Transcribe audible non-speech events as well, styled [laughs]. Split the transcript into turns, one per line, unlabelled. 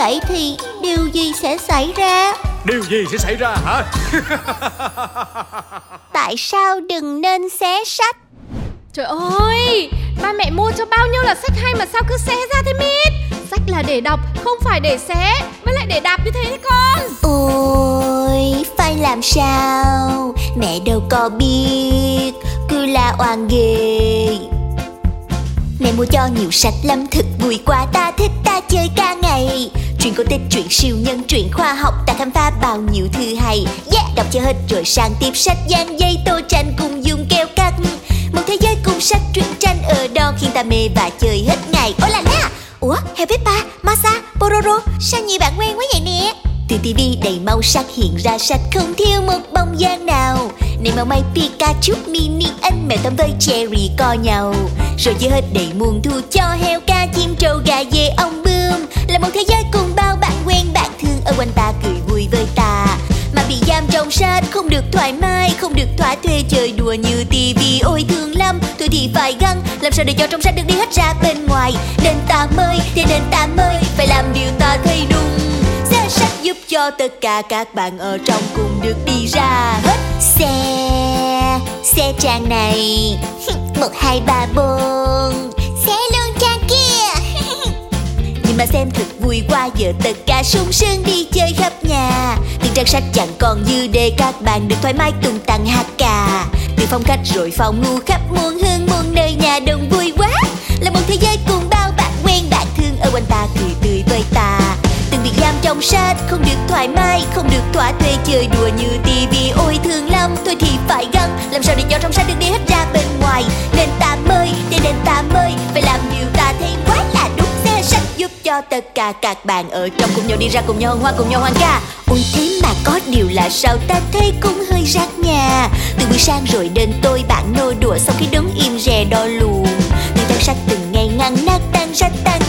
vậy thì điều gì sẽ xảy ra?
Điều gì sẽ xảy ra hả? [laughs]
Tại sao đừng nên xé sách?
Trời ơi Ba mẹ mua cho bao nhiêu là sách hay mà sao cứ xé ra thế mít Sách là để đọc không phải để xé Với lại để đạp như thế đấy con
Ôi, phải làm sao? Mẹ đâu có biết, cứ la oan ghê. Mẹ mua cho nhiều sách lắm thực vui quá ta siêu nhân, truyện khoa học Ta khám phá bao nhiêu thứ hay. Yeah, đọc cho hết rồi sang tiếp sách gian dây tô tranh cùng dùng keo cắt. Một thế giới cùng sách truyện tranh ở đó khiến ta mê và chơi hết ngày. Ôi là nè Ủa, heo Helvepa, Masa, Pororo Sao nhiều bạn quen quá vậy nè. Từ tivi đầy màu sắc hiện ra sách không thiếu một bông dáng nào. Này màu may Pikachu mini anh mèo tắm với cherry co nhau. Rồi chưa hết đầy muôn thu cho heo ca chim trâu gà dê ong bươm Là một thế giới được thoải mái Không được thỏa thuê chơi đùa như tivi. Ôi thương lắm tôi thì phải găng Làm sao để cho trong sách được đi hết ra bên ngoài. Nên ta mới, thế nên ta mới Phải làm điều ta thấy đúng. Xe sách giúp cho tất cả các bạn ở trong cùng được đi ra hết Xe, xe trang này. [laughs] Một, hai, ba, bốn mà xem thật vui qua giờ tất cả sung sướng đi chơi khắp nhà. Từng trang sách chẳng còn dư để các bạn được thoải mái tung tăng hát ca. Từ phong cách rồi phòng ngủ khắp muôn hương muôn nơi nhà đông vui quá. Là một thế giới cùng bao bạn quen bạn thương ở quanh ta cười tươi với ta. Từng bị giam trong sách không được thoải mái Không được thỏa thuê chơi đùa như tivi Ôi thương lắm thôi thì phải găng Làm sao để cho trong sách được đi hết ra bên ngoài? Nên ta mới, để nên ta mới cho tất cả các bạn ở trong cùng nhau đi ra cùng nhau, hoa cùng nhau, hoan ca. Ôi, thế mà có điều là sao ta thấy cũng hơi rác nhà Từ buổi sang rồi đến tôi bạn nô đùa Sau khi đứng im rè đo luồng từ trang sách từng ngày, ngăn nát tan ra tan